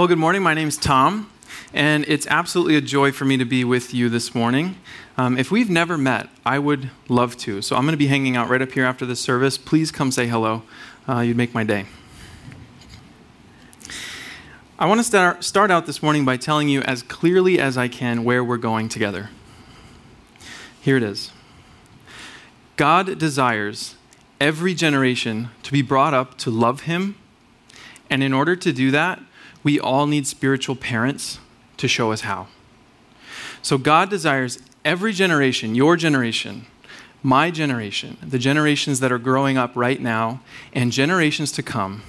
Well, good morning. My name is Tom, and it's absolutely a joy for me to be with you this morning. Um, if we've never met, I would love to. So I'm going to be hanging out right up here after the service. Please come say hello. Uh, you'd make my day. I want to start, start out this morning by telling you as clearly as I can where we're going together. Here it is God desires every generation to be brought up to love Him and in order to do that, we all need spiritual parents to show us how. So God desires every generation, your generation, my generation, the generations that are growing up right now, and generations to come,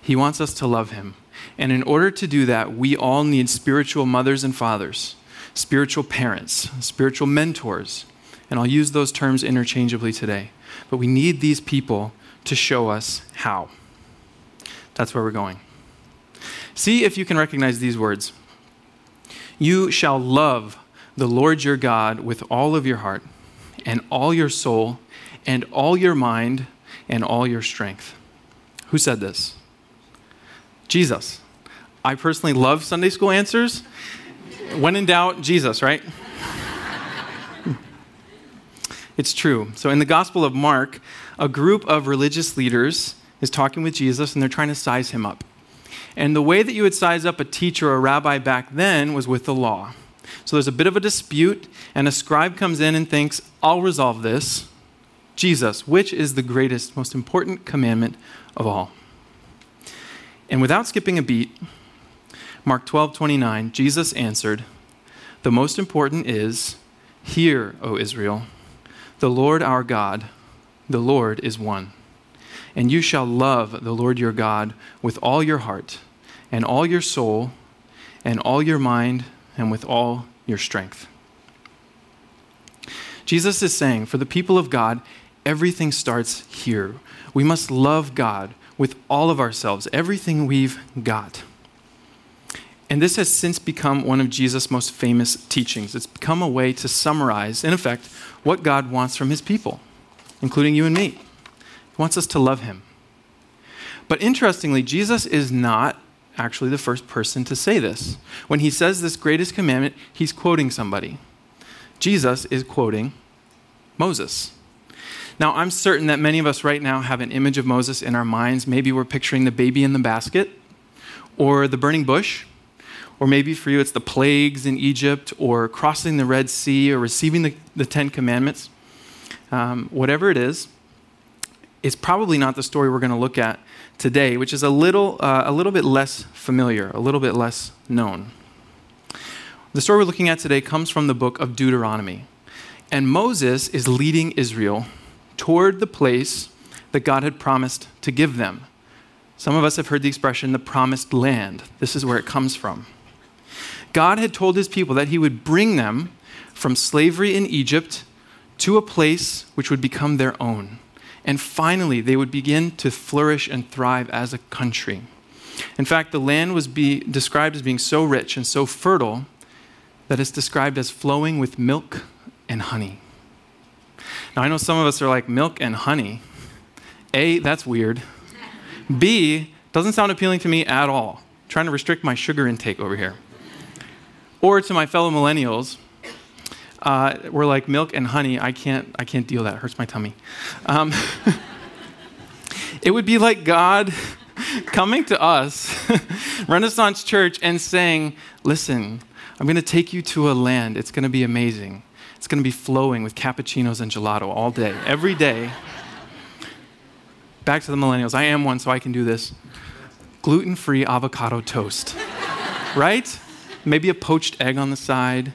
He wants us to love Him. And in order to do that, we all need spiritual mothers and fathers, spiritual parents, spiritual mentors. And I'll use those terms interchangeably today. But we need these people to show us how. That's where we're going. See if you can recognize these words. You shall love the Lord your God with all of your heart, and all your soul, and all your mind, and all your strength. Who said this? Jesus. I personally love Sunday school answers. When in doubt, Jesus, right? it's true. So in the Gospel of Mark, a group of religious leaders is talking with Jesus and they're trying to size him up. And the way that you would size up a teacher or a rabbi back then was with the law. So there's a bit of a dispute, and a scribe comes in and thinks, I'll resolve this. Jesus, which is the greatest, most important commandment of all? And without skipping a beat, Mark 12, 29, Jesus answered, The most important is, Hear, O Israel, the Lord our God, the Lord is one. And you shall love the Lord your God with all your heart, and all your soul, and all your mind, and with all your strength. Jesus is saying, for the people of God, everything starts here. We must love God with all of ourselves, everything we've got. And this has since become one of Jesus' most famous teachings. It's become a way to summarize, in effect, what God wants from his people, including you and me wants us to love him. But interestingly, Jesus is not actually the first person to say this. When he says this greatest commandment, he's quoting somebody. Jesus is quoting Moses. Now, I'm certain that many of us right now have an image of Moses in our minds. Maybe we're picturing the baby in the basket, or the burning bush, or maybe for you it's the plagues in Egypt, or crossing the Red Sea, or receiving the, the Ten Commandments. Um, whatever it is, is probably not the story we're going to look at today, which is a little, uh, a little bit less familiar, a little bit less known. The story we're looking at today comes from the book of Deuteronomy. And Moses is leading Israel toward the place that God had promised to give them. Some of us have heard the expression the promised land. This is where it comes from. God had told his people that he would bring them from slavery in Egypt to a place which would become their own and finally they would begin to flourish and thrive as a country. In fact, the land was be described as being so rich and so fertile that it's described as flowing with milk and honey. Now, I know some of us are like, milk and honey. A, that's weird. B, doesn't sound appealing to me at all. I'm trying to restrict my sugar intake over here. Or to my fellow millennials, uh, we're like milk and honey. I can't, I can't deal that. It hurts my tummy. Um, it would be like God coming to us, Renaissance Church, and saying, Listen, I'm going to take you to a land. It's going to be amazing. It's going to be flowing with cappuccinos and gelato all day, every day. Back to the millennials. I am one, so I can do this. Gluten free avocado toast, right? Maybe a poached egg on the side,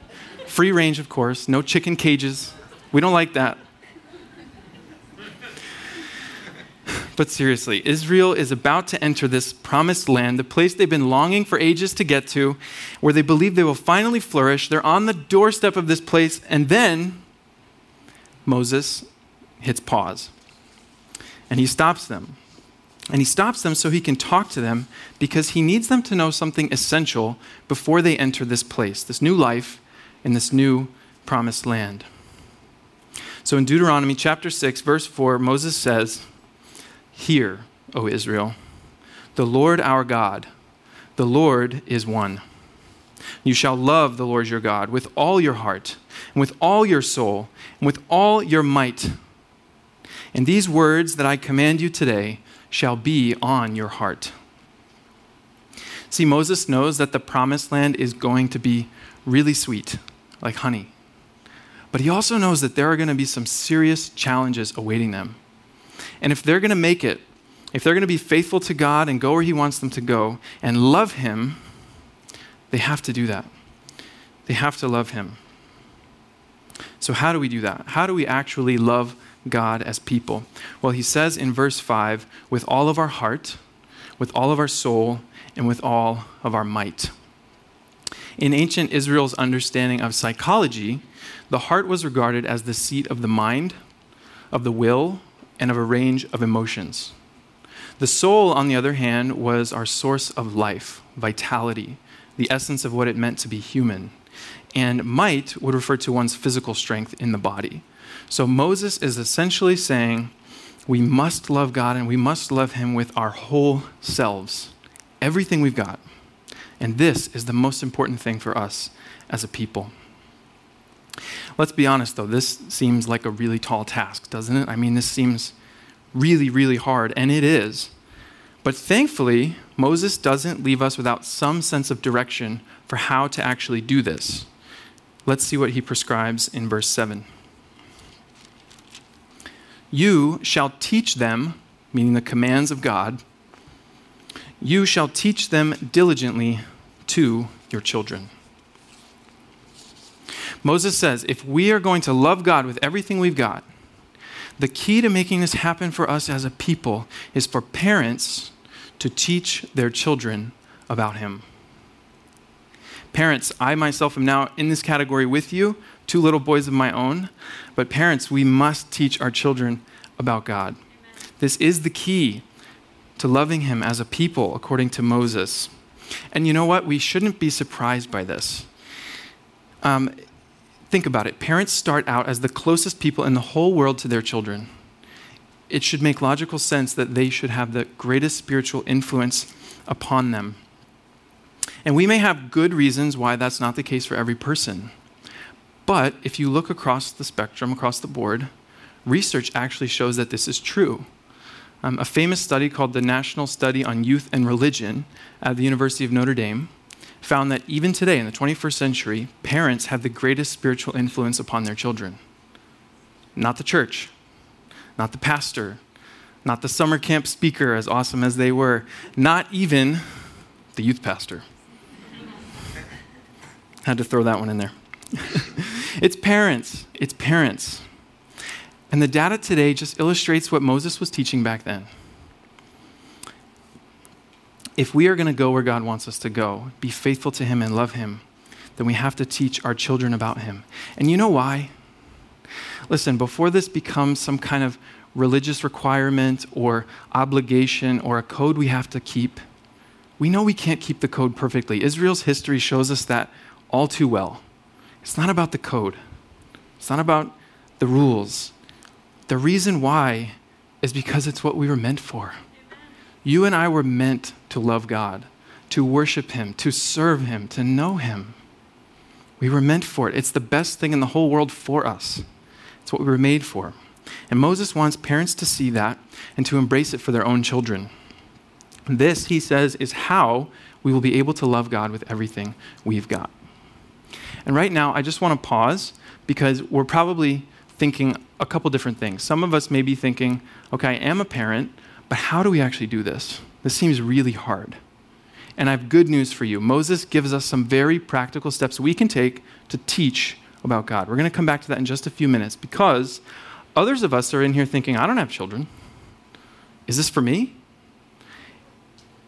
Free range, of course, no chicken cages. We don't like that. But seriously, Israel is about to enter this promised land, the place they've been longing for ages to get to, where they believe they will finally flourish. They're on the doorstep of this place, and then Moses hits pause. And he stops them. And he stops them so he can talk to them because he needs them to know something essential before they enter this place, this new life in this new promised land. So in Deuteronomy chapter 6, verse 4, Moses says, Hear, O Israel, the Lord our God, The Lord is one. You shall love the Lord your God with all your heart, and with all your soul, and with all your might. And these words that I command you today shall be on your heart. See, Moses knows that the promised land is going to be really sweet, like honey. But he also knows that there are going to be some serious challenges awaiting them. And if they're going to make it, if they're going to be faithful to God and go where he wants them to go and love him, they have to do that. They have to love him. So, how do we do that? How do we actually love God as people? Well, he says in verse 5 with all of our heart, with all of our soul, and with all of our might. In ancient Israel's understanding of psychology, the heart was regarded as the seat of the mind, of the will, and of a range of emotions. The soul, on the other hand, was our source of life, vitality, the essence of what it meant to be human. And might would refer to one's physical strength in the body. So Moses is essentially saying we must love God and we must love Him with our whole selves, everything we've got. And this is the most important thing for us as a people. Let's be honest, though, this seems like a really tall task, doesn't it? I mean, this seems really, really hard, and it is. But thankfully, Moses doesn't leave us without some sense of direction for how to actually do this. Let's see what he prescribes in verse 7. You shall teach them, meaning the commands of God, you shall teach them diligently to your children. Moses says, if we are going to love God with everything we've got, the key to making this happen for us as a people is for parents to teach their children about Him. Parents, I myself am now in this category with you, two little boys of my own, but parents, we must teach our children about God. This is the key to loving Him as a people, according to Moses. And you know what? We shouldn't be surprised by this. Um, think about it. Parents start out as the closest people in the whole world to their children. It should make logical sense that they should have the greatest spiritual influence upon them. And we may have good reasons why that's not the case for every person. But if you look across the spectrum, across the board, research actually shows that this is true. Um, a famous study called the National Study on Youth and Religion at the University of Notre Dame found that even today, in the 21st century, parents have the greatest spiritual influence upon their children. Not the church, not the pastor, not the summer camp speaker, as awesome as they were, not even the youth pastor. Had to throw that one in there. it's parents. It's parents. And the data today just illustrates what Moses was teaching back then. If we are going to go where God wants us to go, be faithful to Him and love Him, then we have to teach our children about Him. And you know why? Listen, before this becomes some kind of religious requirement or obligation or a code we have to keep, we know we can't keep the code perfectly. Israel's history shows us that all too well. It's not about the code, it's not about the rules. The reason why is because it's what we were meant for. You and I were meant to love God, to worship Him, to serve Him, to know Him. We were meant for it. It's the best thing in the whole world for us. It's what we were made for. And Moses wants parents to see that and to embrace it for their own children. This, he says, is how we will be able to love God with everything we've got. And right now, I just want to pause because we're probably thinking a couple different things. Some of us may be thinking, okay, I am a parent, but how do we actually do this? This seems really hard. And I have good news for you. Moses gives us some very practical steps we can take to teach about God. We're going to come back to that in just a few minutes because others of us are in here thinking, I don't have children. Is this for me?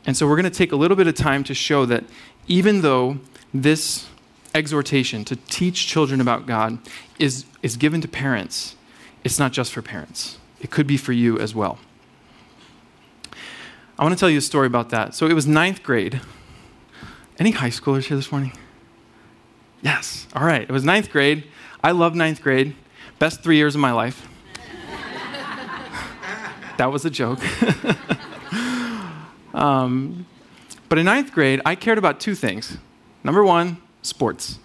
And so we're going to take a little bit of time to show that even though this exhortation to teach children about God is, is given to parents, it's not just for parents. It could be for you as well. I want to tell you a story about that. So it was ninth grade. Any high schoolers here this morning? Yes. All right. It was ninth grade. I love ninth grade. Best three years of my life. that was a joke. um, But in ninth grade, I cared about two things. Number one, sports.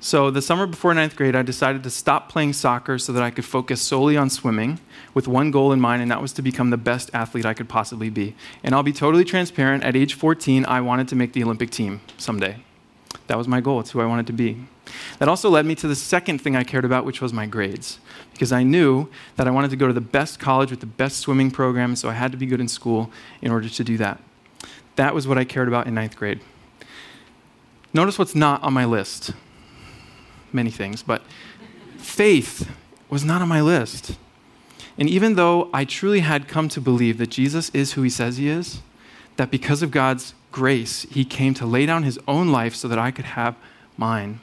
So the summer before ninth grade, I decided to stop playing soccer so that I could focus solely on swimming with one goal in mind, and that was to become the best athlete I could possibly be. And I'll be totally transparent. At age 14, I wanted to make the Olympic team someday. That was my goal. It's who I wanted to be. That also led me to the second thing I cared about, which was my grades. Because I knew that I wanted to go to the best college with the best swimming program, so I had to be good in school in order to do that. That was what I cared about in ninth grade. Notice what's not on my list many things, but faith was not on my list. And even though I truly had come to believe that Jesus is who he says he is, that because of God's grace, he came to lay down his own life so that I could have mine.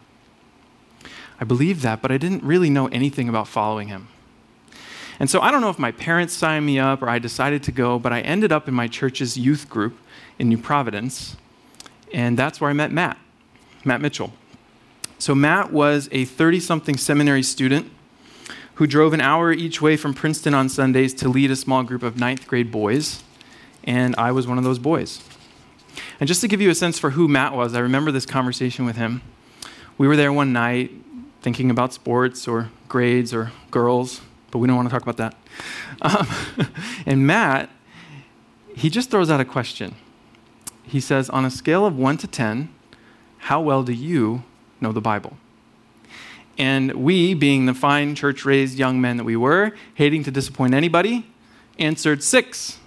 I believed that, but I didn't really know anything about following him. And so I don't know if my parents signed me up or I decided to go, but I ended up in my church's youth group in New Providence, and that's where I met Matt, Matt Mitchell. So, Matt was a 30 something seminary student who drove an hour each way from Princeton on Sundays to lead a small group of ninth grade boys, and I was one of those boys. And just to give you a sense for who Matt was, I remember this conversation with him. We were there one night thinking about sports or grades or girls, but we don't want to talk about that. Um, and Matt, he just throws out a question. He says, On a scale of 1 to 10, how well do you know the Bible. And we, being the fine church raised young men that we were, hating to disappoint anybody, answered six,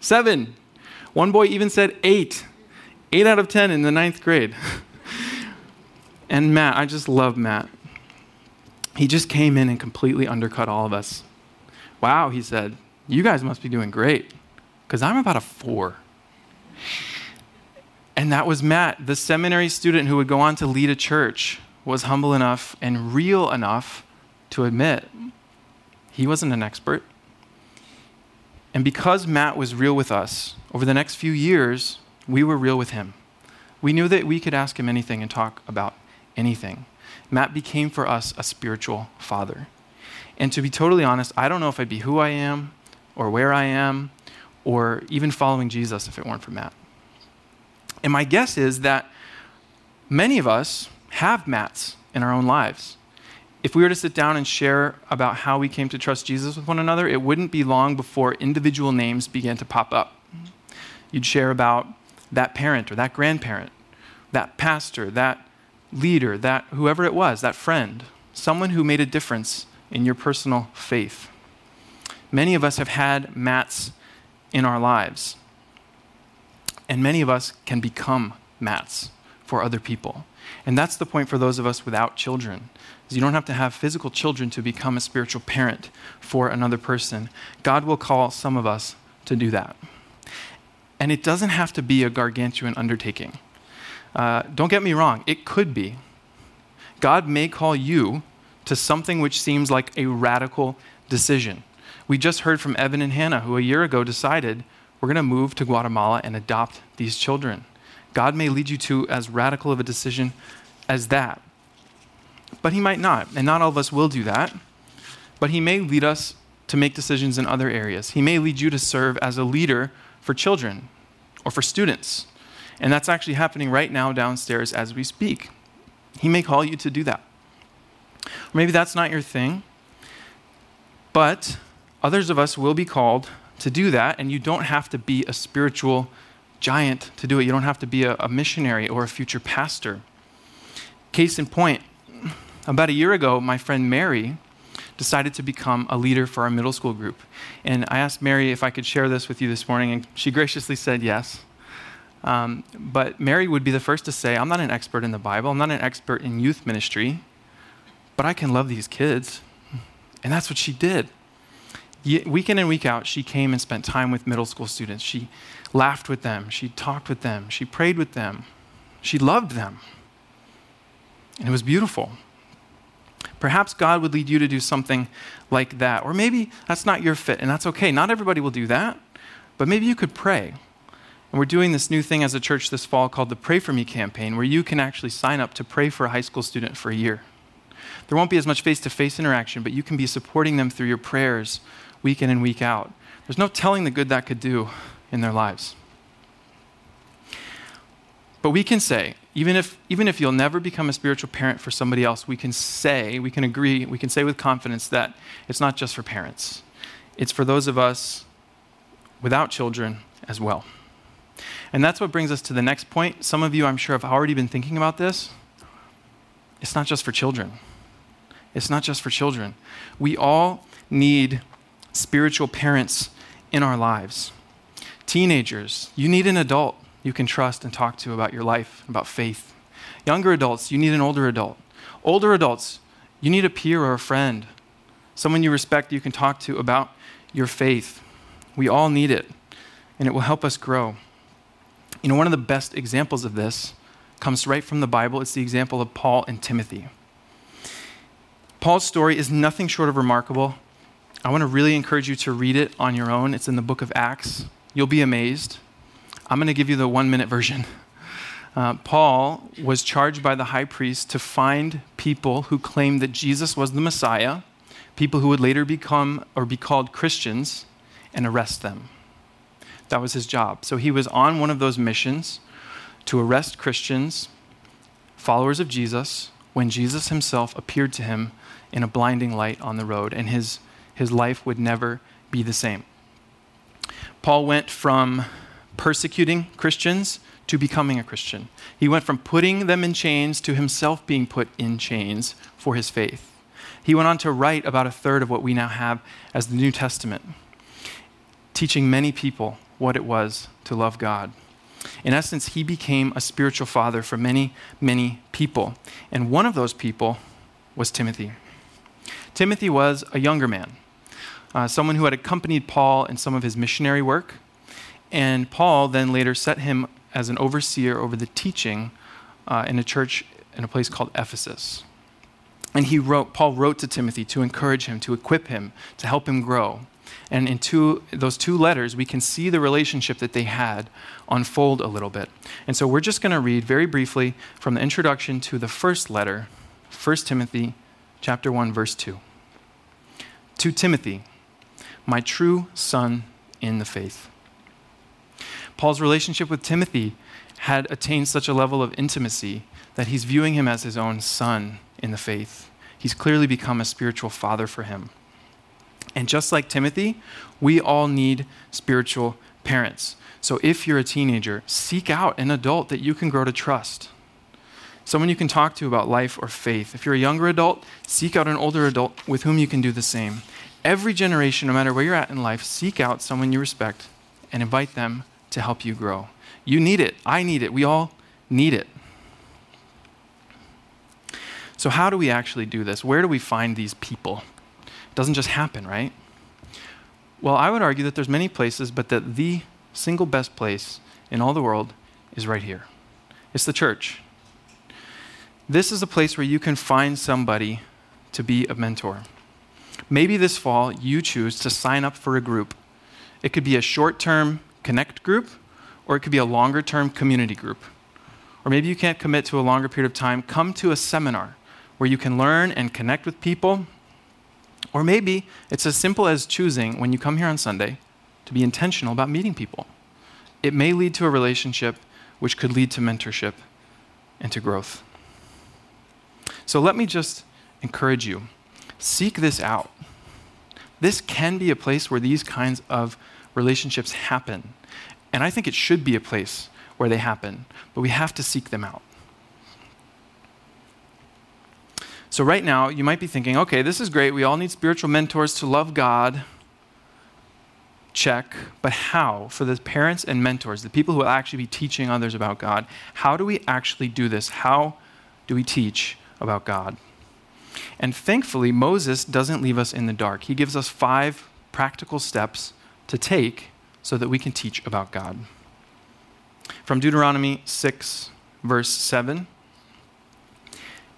seven. One boy even said eight. Eight out of ten in the ninth grade. and Matt, I just love Matt. He just came in and completely undercut all of us. Wow, he said, you guys must be doing great, because I'm about a four. And that was Matt, the seminary student who would go on to lead a church, was humble enough and real enough to admit he wasn't an expert. And because Matt was real with us, over the next few years, we were real with him. We knew that we could ask him anything and talk about anything. Matt became for us a spiritual father. And to be totally honest, I don't know if I'd be who I am or where I am or even following Jesus if it weren't for Matt. And my guess is that many of us have Matts in our own lives. If we were to sit down and share about how we came to trust Jesus with one another, it wouldn't be long before individual names began to pop up. You'd share about that parent or that grandparent, that pastor, that leader, that whoever it was, that friend, someone who made a difference in your personal faith. Many of us have had Matts in our lives. And many of us can become Matts for other people. And that's the point for those of us without children. Is you don't have to have physical children to become a spiritual parent for another person. God will call some of us to do that. And it doesn't have to be a gargantuan undertaking. Uh, don't get me wrong, it could be. God may call you to something which seems like a radical decision. We just heard from Evan and Hannah, who a year ago decided we're going to move to Guatemala and adopt these children. God may lead you to as radical of a decision as that. But He might not, and not all of us will do that. But He may lead us to make decisions in other areas. He may lead you to serve as a leader for children or for students. And that's actually happening right now downstairs as we speak. He may call you to do that. Or maybe that's not your thing, but others of us will be called to do that, and you don't have to be a spiritual giant to do it. You don't have to be a, a missionary or a future pastor. Case in point, about a year ago, my friend Mary decided to become a leader for our middle school group. And I asked Mary if I could share this with you this morning, and she graciously said yes. Um, but Mary would be the first to say, I'm not an expert in the Bible, I'm not an expert in youth ministry, but I can love these kids. And that's what she did week in and week out, she came and spent time with middle school students. She laughed with them, she talked with them, she prayed with them, she loved them. And it was beautiful. Perhaps God would lead you to do something like that. Or maybe that's not your fit, and that's okay. Not everybody will do that, but maybe you could pray. And we're doing this new thing as a church this fall called the Pray For Me campaign, where you can actually sign up to pray for a high school student for a year. There won't be as much face to face interaction, but you can be supporting them through your prayers week in and week out. There's no telling the good that could do in their lives. But we can say, even if, even if you'll never become a spiritual parent for somebody else, we can say, we can agree, we can say with confidence that it's not just for parents, it's for those of us without children as well. And that's what brings us to the next point. Some of you, I'm sure, have already been thinking about this. It's not just for children. It's not just for children. We all need spiritual parents in our lives. Teenagers, you need an adult you can trust and talk to about your life, about faith. Younger adults, you need an older adult. Older adults, you need a peer or a friend, someone you respect you can talk to about your faith. We all need it, and it will help us grow. You know, one of the best examples of this comes right from the Bible. It's the example of Paul and Timothy. Paul's story is nothing short of remarkable. I want to really encourage you to read it on your own. It's in the book of Acts. You'll be amazed. I'm going to give you the one minute version. Uh, Paul was charged by the high priest to find people who claimed that Jesus was the Messiah, people who would later become or be called Christians, and arrest them. That was his job. So he was on one of those missions to arrest Christians, followers of Jesus, when Jesus himself appeared to him in a blinding light on the road, and his, his life would never be the same. Paul went from persecuting Christians to becoming a Christian. He went from putting them in chains to himself being put in chains for his faith. He went on to write about a third of what we now have as the New Testament, teaching many people what it was to love God. In essence, he became a spiritual father for many, many people. And one of those people was Timothy. Timothy was a younger man, uh, someone who had accompanied Paul in some of his missionary work and Paul then later set him as an overseer over the teaching uh, in a church in a place called Ephesus. And he wrote, Paul wrote to Timothy to encourage him, to equip him, to help him grow. And in two, those two letters, we can see the relationship that they had unfold a little bit. And so we're just going to read very briefly from the introduction to the first letter, 1 Timothy chapter 1 verse 2. To Timothy, my true son in the faith Paul's relationship with Timothy had attained such a level of intimacy that he's viewing him as his own son in the faith. He's clearly become a spiritual father for him. And just like Timothy, we all need spiritual parents. So if you're a teenager, seek out an adult that you can grow to trust. Someone you can talk to about life or faith. If you're a younger adult, seek out an older adult with whom you can do the same. Every generation, no matter where you're at in life, seek out someone you respect and invite them to help you grow. You need it. I need it. We all need it. So, how do we actually do this? Where do we find these people? It doesn't just happen, right? Well, I would argue that there's many places, but that the single best place in all the world is right here. It's the church. This is a place where you can find somebody to be a mentor. Maybe this fall you choose to sign up for a group. It could be a short term connect group, or it could be a longer term community group. Or maybe you can't commit to a longer period of time. Come to a seminar where you can learn and connect with people. Or maybe it's as simple as choosing, when you come here on Sunday, to be intentional about meeting people. It may lead to a relationship, which could lead to mentorship and to growth. So let me just encourage you seek this out. This can be a place where these kinds of relationships happen. And I think it should be a place where they happen, but we have to seek them out. So, right now, you might be thinking, okay, this is great. We all need spiritual mentors to love God. Check. But how? For the parents and mentors, the people who will actually be teaching others about God, how do we actually do this? How do we teach about God? And thankfully, Moses doesn't leave us in the dark. He gives us five practical steps to take so that we can teach about God. From Deuteronomy 6, verse 7,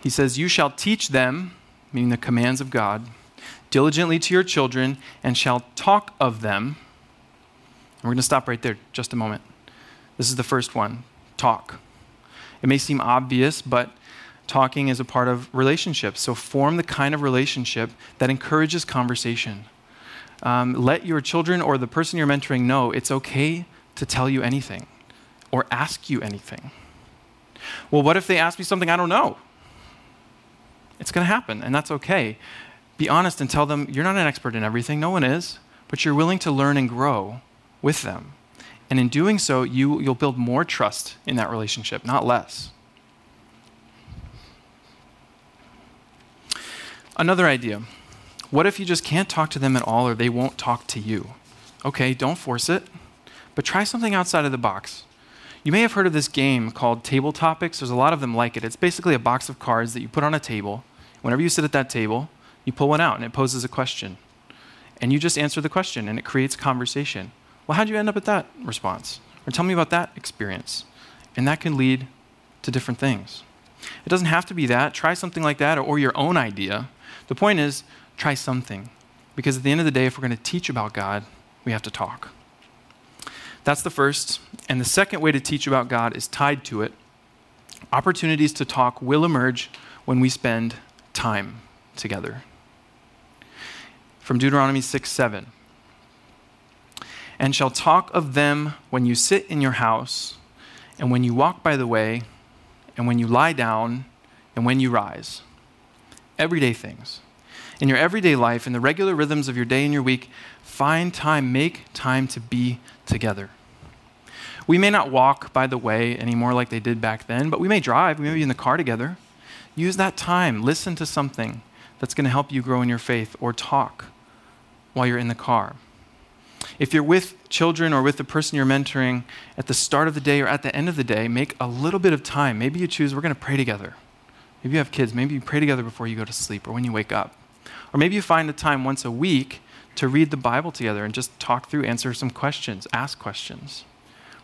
he says, You shall teach them, meaning the commands of God, diligently to your children, and shall talk of them. And we're going to stop right there just a moment. This is the first one talk. It may seem obvious, but talking is a part of relationships. So form the kind of relationship that encourages conversation um, let your children or the person you're mentoring know it's okay to tell you anything or ask you anything. Well, what if they ask me something I don't know? It's going to happen, and that's okay. Be honest and tell them you're not an expert in everything, no one is, but you're willing to learn and grow with them. And in doing so, you, you'll build more trust in that relationship, not less. Another idea what if you just can't talk to them at all or they won't talk to you? Okay, don't force it, but try something outside of the box. You may have heard of this game called Table Topics. There's a lot of them like it. It's basically a box of cards that you put on a table. Whenever you sit at that table, you pull one out and it poses a question. And you just answer the question and it creates conversation. Well, how'd you end up at that response? Or tell me about that experience. And that can lead to different things. It doesn't have to be that. Try something like that or, or your own idea. The point is, try something. Because at the end of the day, if we're going to teach about God, we have to talk. That's the first. And the second way to teach about God is tied to it. Opportunities to talk will emerge when we spend time together. From Deuteronomy 6 7. And shall talk of them when you sit in your house, and when you walk by the way, and when you lie down, and when you rise. Everyday things in your everyday life, in the regular rhythms of your day and your week, find time, make time to be together. We may not walk by the way anymore like they did back then, but we may drive, we may be in the car together. Use that time, listen to something that's going to help you grow in your faith, or talk while you're in the car. If you're with children or with the person you're mentoring at the start of the day or at the end of the day, make a little bit of time. Maybe you choose, we're going to pray together. Maybe you have kids, maybe you pray together before you go to sleep or when you wake up. Or maybe you find a time once a week to read the Bible together and just talk through, answer some questions, ask questions.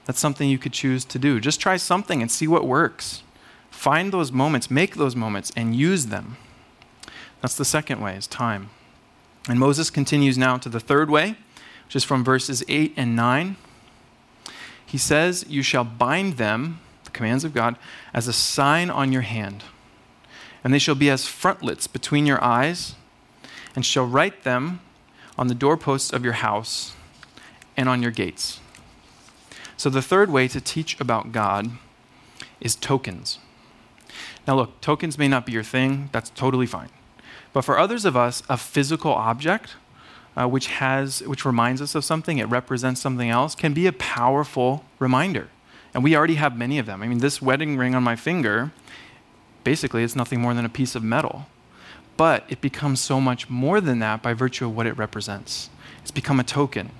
That's something you could choose to do. Just try something and see what works. Find those moments, make those moments, and use them. That's the second way, is time. And Moses continues now to the third way, which is from verses 8 and 9. He says, You shall bind them, the commands of God, as a sign on your hand, and they shall be as frontlets between your eyes and shall write them on the doorposts of your house and on your gates. So, the third way to teach about God is tokens. Now, look, tokens may not be your thing, that's totally fine. But for others of us, a physical object, uh, which, has, which reminds us of something, it represents something else, can be a powerful reminder. And we already have many of them. I mean, this wedding ring on my finger, basically, it's nothing more than a piece of metal but it becomes so much more than that by virtue of what it represents. It's become a token.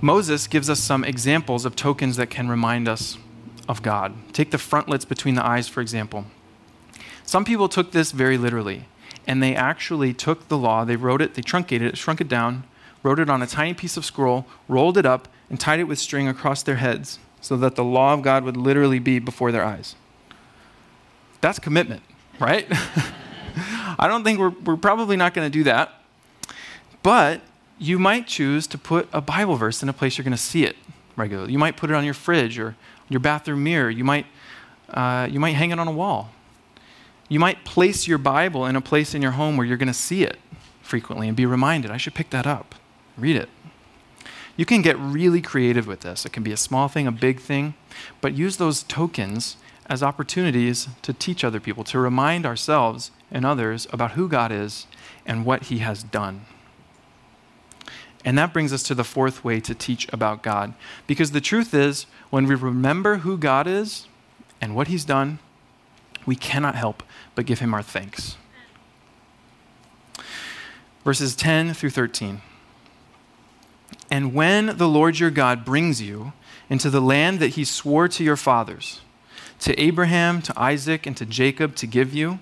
Moses gives us some examples of tokens that can remind us of God. Take the frontlets between the eyes, for example. Some people took this very literally, and they actually took the law, they wrote it, they truncated it, shrunk it down, wrote it on a tiny piece of scroll, rolled it up, and tied it with string across their heads so that the law of God would literally be before their eyes. That's commitment, right? I don't think we're, we're probably not going to do that. But you might choose to put a Bible verse in a place you're going to see it regularly. You might put it on your fridge or your bathroom mirror. You might, uh, you might hang it on a wall. You might place your Bible in a place in your home where you're going to see it frequently and be reminded, I should pick that up, read it. You can get really creative with this. It can be a small thing, a big thing, but use those tokens as opportunities to teach other people, to remind ourselves and others about who God is and what He has done. And that brings us to the fourth way to teach about God. Because the truth is, when we remember who God is and what He's done, we cannot help but give Him our thanks. Verses 10 through 13. And when the Lord your God brings you into the land that He swore to your fathers, to Abraham, to Isaac, and to Jacob to give you,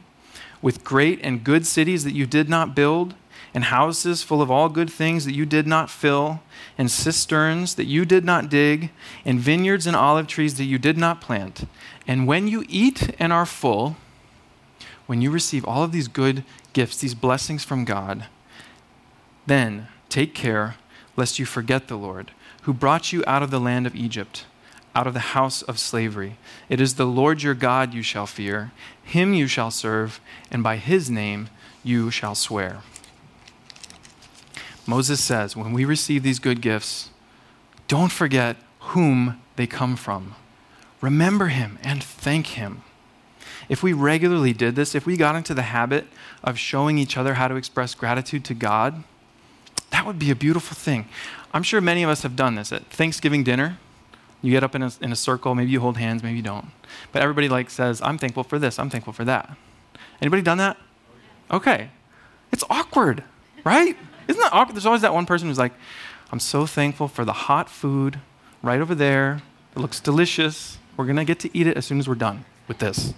with great and good cities that you did not build, and houses full of all good things that you did not fill, and cisterns that you did not dig, and vineyards and olive trees that you did not plant. And when you eat and are full, when you receive all of these good gifts, these blessings from God, then take care lest you forget the Lord, who brought you out of the land of Egypt out of the house of slavery. It is the Lord your God you shall fear, him you shall serve, and by his name you shall swear. Moses says, when we receive these good gifts, don't forget whom they come from. remember him and thank him. If we regularly did this, if we got into the habit of showing each other how to express gratitude to God, that would be a beautiful thing. I'm sure many of us have done this at Thanksgiving dinner. You get up in a, in a circle, maybe you hold hands, maybe you don't. But everybody like says, I'm thankful for this, I'm thankful for that. Anybody done that? Okay. It's awkward, right? Isn't that awkward? There's always that one person who's like, I'm so thankful for the hot food right over there. It looks delicious. We're going to get to eat it as soon as we're done with this.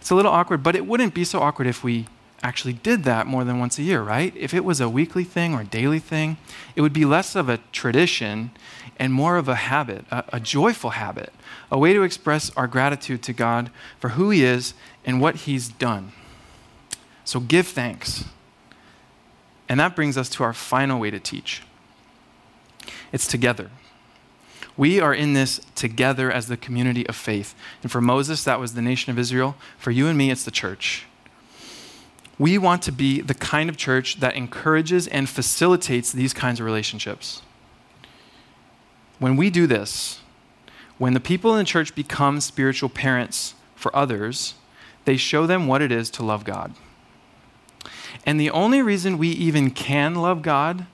It's a little awkward, but it wouldn't be so awkward if we actually did that more than once a year, right? If it was a weekly thing or a daily thing, it would be less of a tradition and more of a habit, a, a, joyful habit, a way to express our gratitude to God for who He is and what He's done. So give thanks. And that brings us to our final way to teach it's together. We are in this together as the community of faith. And for Moses, that was the nation of Israel. For you and me, it's the church. We want to be the kind of church that encourages and facilitates these kinds of relationships. When we do this, when the people in the church become spiritual parents for others, they show them what it is to love God. And the only reason we even can love God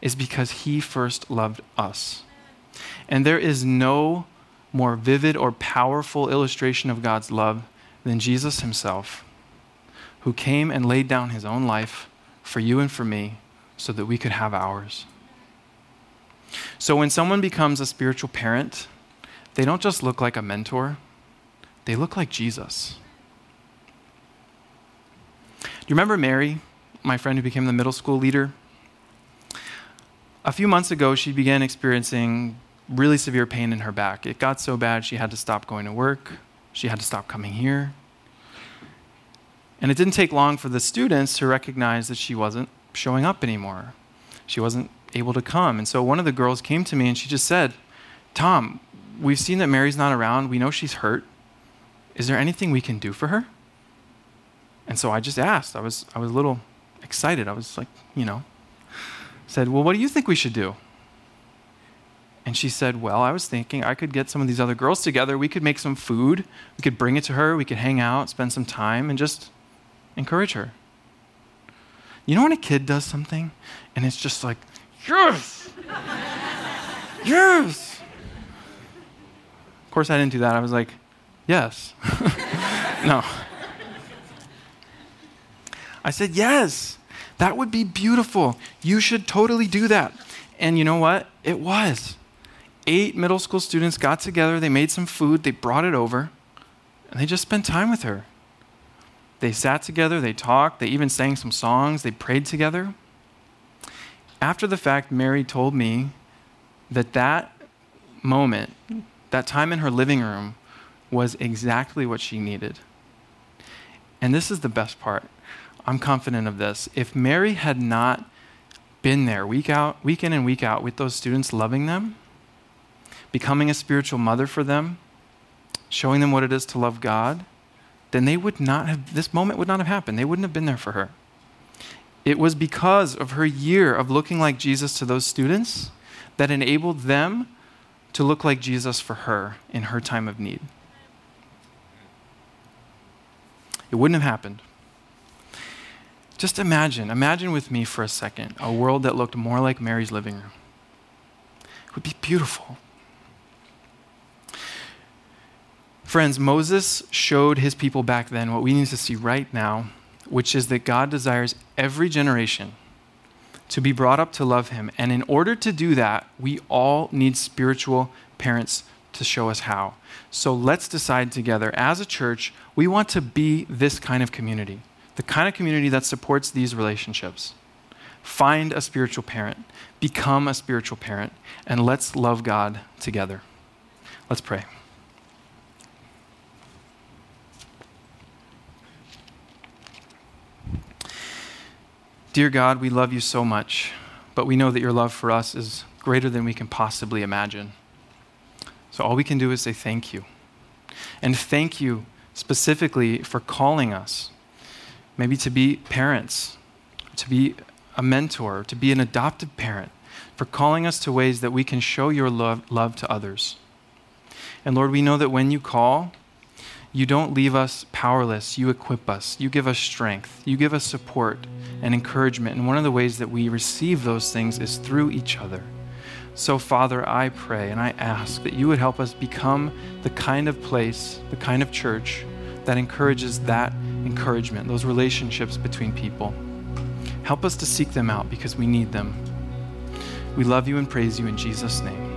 is because He first loved us. And there is no more vivid or powerful illustration of God's love than Jesus Himself who came and laid down his own life for you and for me so that we could have ours. So when someone becomes a spiritual parent, they don't just look like a mentor, they look like Jesus. Do you remember Mary, my friend who became the middle school leader? A few months ago, she began experiencing really severe pain in her back. It got so bad she had to stop going to work, she had to stop coming here. And it didn't take long for the students to recognize that she wasn't showing up anymore. She wasn't able to come. And so one of the girls came to me and she just said, Tom, we've seen that Mary's not around. We know she's hurt. Is there anything we can do for her? And so I just asked. I was, I was a little excited. I was like, you know, said, Well, what do you think we should do? And she said, Well, I was thinking I could get some of these other girls together. We could make some food. We could bring it to her. We could hang out, spend some time, and just encourage her. You know when a kid does something and it's just like, yes, yes. Of course, I didn't do that. I was like, yes. no. I said, yes, that would be beautiful. You should totally do that. And you know what? It was. Eight middle school students got together, they made some food, they brought it over, and they just spent time with her. They sat together, they talked, they even sang some songs, they prayed together. After the fact, Mary told me that that moment, that time in her living room, was exactly what she needed. And this is the best part. I'm confident of this. If Mary had not been there week out, week in and week out with those students, loving them, becoming a spiritual mother for them, showing them what it is to love God, then they would not have, this moment would not have happened. They wouldn't have been there for her. It was because of her year of looking like Jesus to those students that enabled them to look like Jesus for her in her time of need. It wouldn't have happened. Just imagine, imagine with me for a second a world that looked more like Mary's living room. It would be beautiful. Friends, Moses showed his people back then what we need to see right now, which is that God desires every generation to be brought up to love him. And in order to do that, we all need spiritual parents to show us how. So let's decide together as a church, we want to be this kind of community, the kind of community that supports these relationships. Find a spiritual parent, become a spiritual parent, and let's love God together. Let's pray. Dear God, we love you so much, but we know that your love for us is greater than we can possibly imagine. So all we can do is say thank you. And thank you specifically for calling us, maybe to be parents, to be a mentor, to be an adopted parent, for calling us to ways that we can show your love, love to others. And Lord, we know that when you call, you don't leave us powerless. You equip us. You give us strength. You give us support and encouragement. And one of the ways that we receive those things is through each other. So, Father, I pray and I ask that you would help us become the kind of place, the kind of church that encourages that encouragement, those relationships between people. Help us to seek them out because we need them. We love you and praise you in Jesus' name.